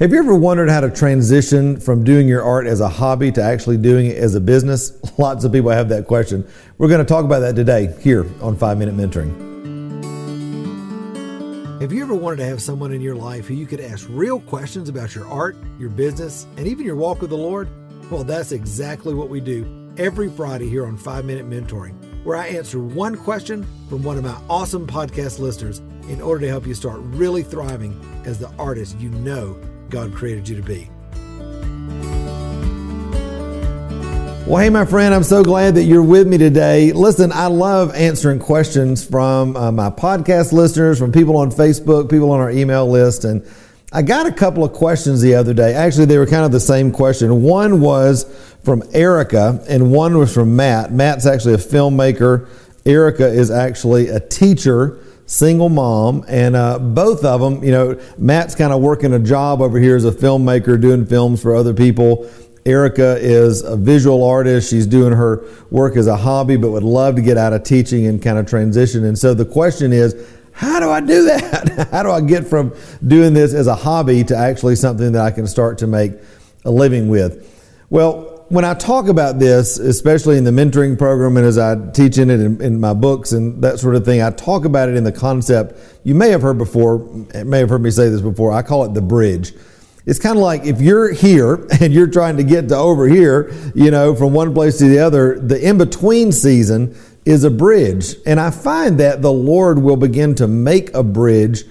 Have you ever wondered how to transition from doing your art as a hobby to actually doing it as a business? Lots of people have that question. We're going to talk about that today here on 5 Minute Mentoring. Have you ever wanted to have someone in your life who you could ask real questions about your art, your business, and even your walk with the Lord? Well, that's exactly what we do every Friday here on 5 Minute Mentoring, where I answer one question from one of my awesome podcast listeners in order to help you start really thriving as the artist you know God created you to be. Well, hey, my friend, I'm so glad that you're with me today. Listen, I love answering questions from uh, my podcast listeners, from people on Facebook, people on our email list. And I got a couple of questions the other day. Actually, they were kind of the same question. One was from Erica, and one was from Matt. Matt's actually a filmmaker, Erica is actually a teacher single mom, and uh, both of them, you know, Matt's kind of working a job over here as a filmmaker, doing films for other people. Erica is a visual artist. She's doing her work as a hobby, but would love to get out of teaching and kind of transition. And so the question is, how do I do that? how do I get from doing this as a hobby to actually something that I can start to make a living with? Well, when I talk about this, especially in the mentoring program and as I teach in it in, in, my books and that sort of thing, I talk about it in the concept you may have heard before, may have heard me say this before. I call it the bridge. It's kind of like if you're here and you're trying to get to over here, you know, from one place to the other, the in between season is a bridge. And I find that the Lord will begin to make a bridge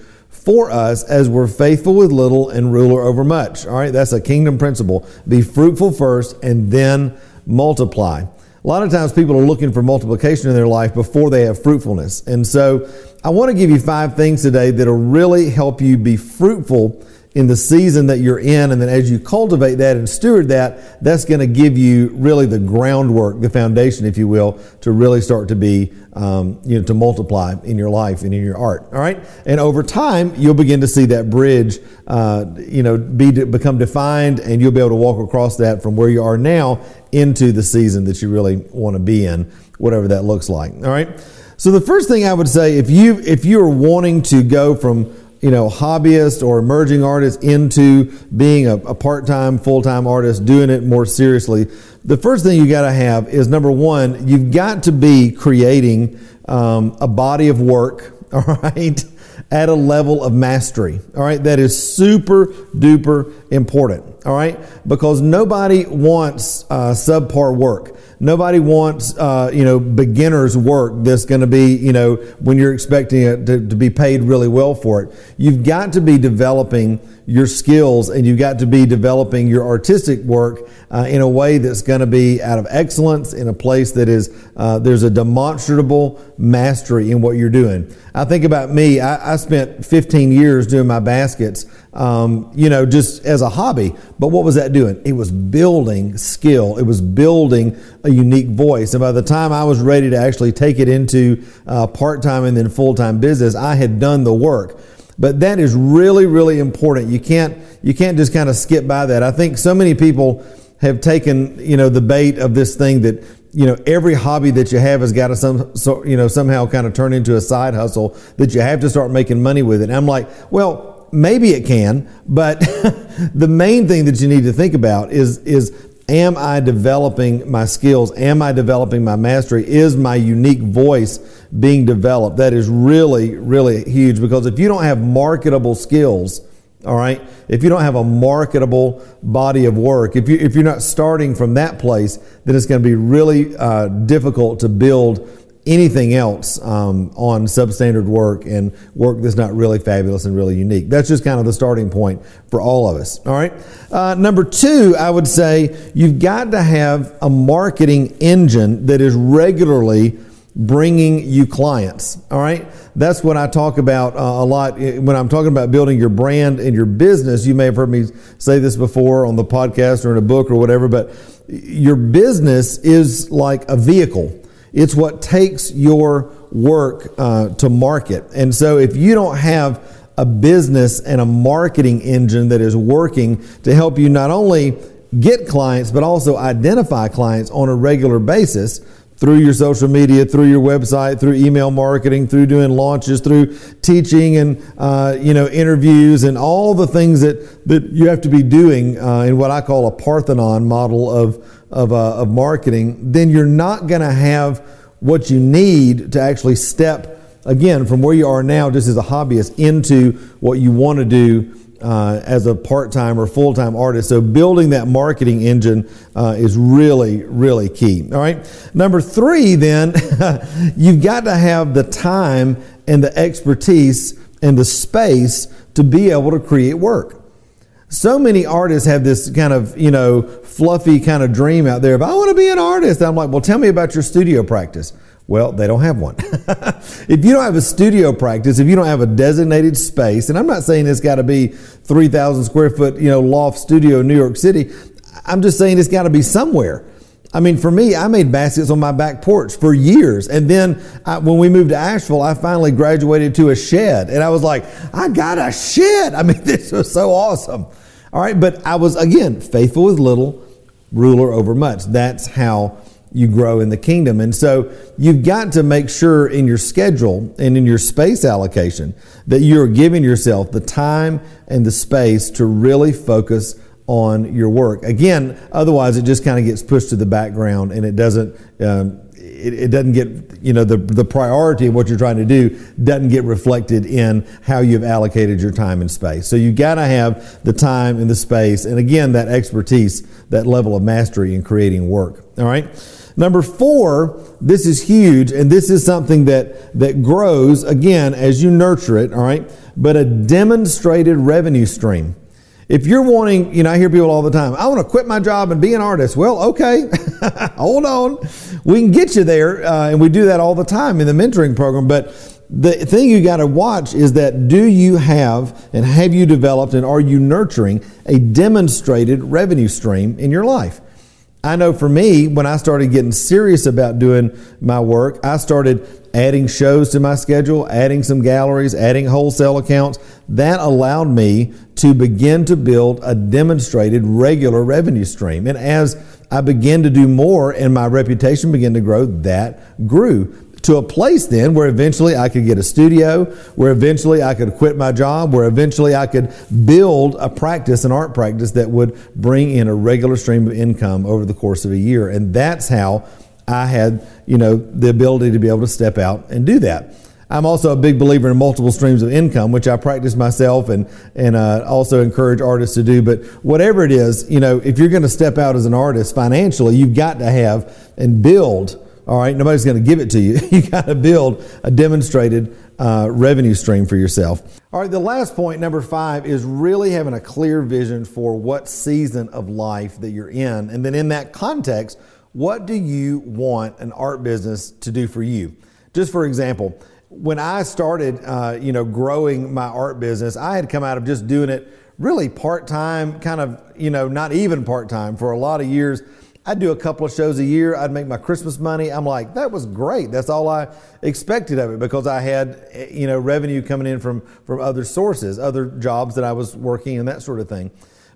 for us as we're faithful with little and ruler over much. All right, that's a kingdom principle. Be fruitful first and then multiply. A lot of times people are looking for multiplication in their life before they have fruitfulness. And so I want to give you five things today that'll really help you be fruitful in the season that you're in. And then as you cultivate that and steward that, that's going to give you really the groundwork, the foundation, if you will, to really start to be, um, you know, to multiply in your life and in your art. All right. And over time, you'll begin to see that bridge, uh, you know, be, become defined and you'll be able to walk across that from where you are now into the season that you really want to be in, whatever that looks like. All right. So the first thing I would say, if you, if you're wanting to go from you know, hobbyist or emerging artist into being a, a part-time, full-time artist, doing it more seriously, the first thing you got to have is number one, you've got to be creating um, a body of work, all right, at a level of mastery, all right. That is super duper important, all right, because nobody wants uh, subpar work. Nobody wants, uh, you know, beginner's work that's going to be, you know, when you're expecting it to, to be paid really well for it. You've got to be developing your skills and you've got to be developing your artistic work uh, in a way that's going to be out of excellence in a place that is uh, there's a demonstrable mastery in what you're doing i think about me i, I spent 15 years doing my baskets um, you know just as a hobby but what was that doing it was building skill it was building a unique voice and by the time i was ready to actually take it into uh, part-time and then full-time business i had done the work but that is really, really important. You can't, you can't just kind of skip by that. I think so many people have taken, you know, the bait of this thing that, you know, every hobby that you have has got to some, so, you know, somehow kind of turn into a side hustle that you have to start making money with it. And I'm like, well, maybe it can, but the main thing that you need to think about is, is am I developing my skills? Am I developing my mastery? Is my unique voice being developed. That is really, really huge because if you don't have marketable skills, all right, if you don't have a marketable body of work, if, you, if you're not starting from that place, then it's going to be really uh, difficult to build anything else um, on substandard work and work that's not really fabulous and really unique. That's just kind of the starting point for all of us. All right. Uh, number two, I would say you've got to have a marketing engine that is regularly bringing you clients. All right. That's what I talk about uh, a lot when I'm talking about building your brand and your business. You may have heard me say this before on the podcast or in a book or whatever, but your business is like a vehicle. It's what takes your work uh, to market. And so if you don't have a business and a marketing engine that is working to help you not only get clients, but also identify clients on a regular basis, through your social media, through your website, through email marketing, through doing launches, through teaching and uh, you know interviews and all the things that that you have to be doing uh, in what I call a Parthenon model of of, uh, of marketing, then you're not going to have what you need to actually step again from where you are now, just as a hobbyist, into what you want to do uh, as a part-time or full-time artist. So building that marketing engine uh, is really, really key. All right. Number three, then you've got to have the time and the expertise and the space to be able to create work. So many artists have this kind of, you know, fluffy kind of dream out there of, I want to be an artist. I'm like, well, tell me about your studio practice. Well, they don't have one. if you don't have a studio practice, if you don't have a designated space, and I'm not saying it's got to be 3,000 square foot, you know, loft studio in New York City. I'm just saying it's got to be somewhere. I mean, for me, I made baskets on my back porch for years. And then I, when we moved to Asheville, I finally graduated to a shed. And I was like, I got a shed. I mean, this was so awesome. All right. But I was, again, faithful with little, ruler over much. That's how you grow in the kingdom. And so you've got to make sure in your schedule and in your space allocation that you're giving yourself the time and the space to really focus on your work. Again, otherwise it just kind of gets pushed to the background and it doesn't, um, it, it, doesn't get, you know, the, the priority of what you're trying to do doesn't get reflected in how you've allocated your time and space. So you got to have the time and the space, and again, that expertise, that level of mastery in creating work. All right? Number four, this is huge, and this is something that, that grows, again, as you nurture it, all right? But a demonstrated revenue stream. If you're wanting, you know, I hear people all the time, I want to quit my job and be an artist. Well, okay, hold on. We can get you there, uh, and we do that all the time in the mentoring program. But the thing you got to watch is that do you have and have you developed and are you nurturing a demonstrated revenue stream in your life? I know for me, when I started getting serious about doing my work, I started adding shows to my schedule, adding some galleries, adding wholesale accounts. That allowed me to begin to build a demonstrated regular revenue stream. And as I began to do more and my reputation began to grow, that grew to a place then where eventually I could get a studio, where eventually I could quit my job, where eventually I could build a practice, an art practice that would bring in a regular stream of income over the course of a year. And that's how I had, you know, the ability to be able to step out and do that. I'm also a big believer in multiple streams of income, which I practice myself and and uh, also encourage artists to do. But whatever it is, you know, if you're going to step out as an artist financially, you've got to have and build all right, nobody's going to give it to you. you got to build a demonstrated uh, revenue stream for yourself. All right, the last point, number five, is really having a clear vision for what season of life that you're in. And then in that context, what do you want an art business to do for you? Just for example, when I started, uh, you know, growing my art business, I had come out of just doing it really part time, kind of, you know, not even part time for a lot of years. I'd do a couple of shows a year. I'd make my Christmas money. I'm like, that was great. That's all I expected of it because I had, you know, revenue coming in from, from other sources, other jobs that I was working and that sort of thing.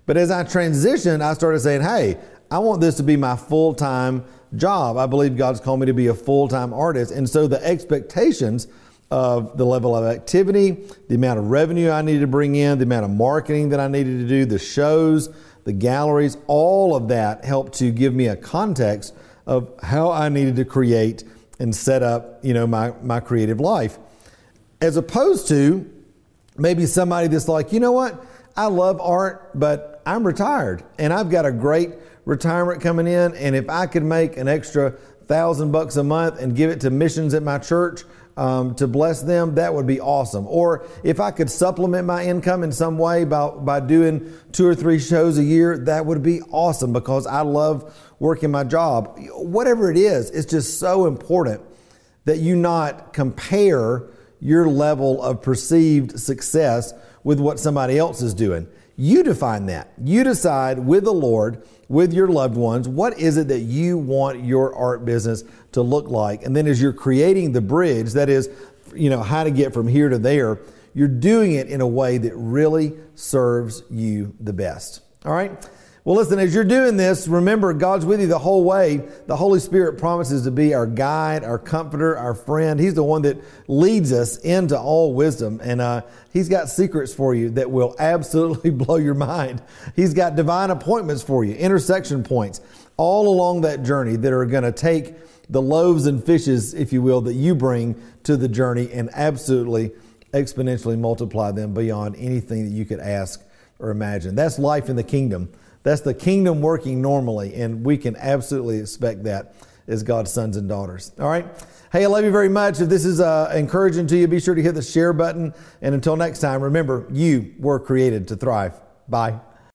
But as I transitioned, I started saying, hey, I want this to be my full time job. I believe God's called me to be a full time artist. And so the expectations of the level of activity, the amount of revenue I needed to bring in, the amount of marketing that I needed to do, the shows, the galleries, all of that helped to give me a context of how I needed to create and set up, you know, my, my creative life. As opposed to maybe somebody that's like, you know what, I love art, but I'm retired and I've got a great retirement coming in. And if I could make an extra thousand bucks a month and give it to missions at my church, um, to bless them, that would be awesome. Or if I could supplement my income in some way by, by doing two or three shows a year, that would be awesome because I love working my job. Whatever it is, it's just so important that you not compare your level of perceived success with what somebody else is doing. You define that. You decide with the Lord, with your loved ones, what is it that you want your art business to look like? And then as you're creating the bridge, that is, you know, how to get from here to there, you're doing it in a way that really serves you the best. All right? Well, listen, as you're doing this, remember God's with you the whole way. The Holy Spirit promises to be our guide, our comforter, our friend. He's the one that leads us into all wisdom. And uh, He's got secrets for you that will absolutely blow your mind. He's got divine appointments for you, intersection points, all along that journey that are going to take the loaves and fishes, if you will, that you bring to the journey and absolutely exponentially multiply them beyond anything that you could ask or imagine. That's life in the kingdom. That's the kingdom working normally, and we can absolutely expect that as God's sons and daughters. All right? Hey, I love you very much. If this is uh, encouraging to you, be sure to hit the share button. And until next time, remember, you were created to thrive. Bye.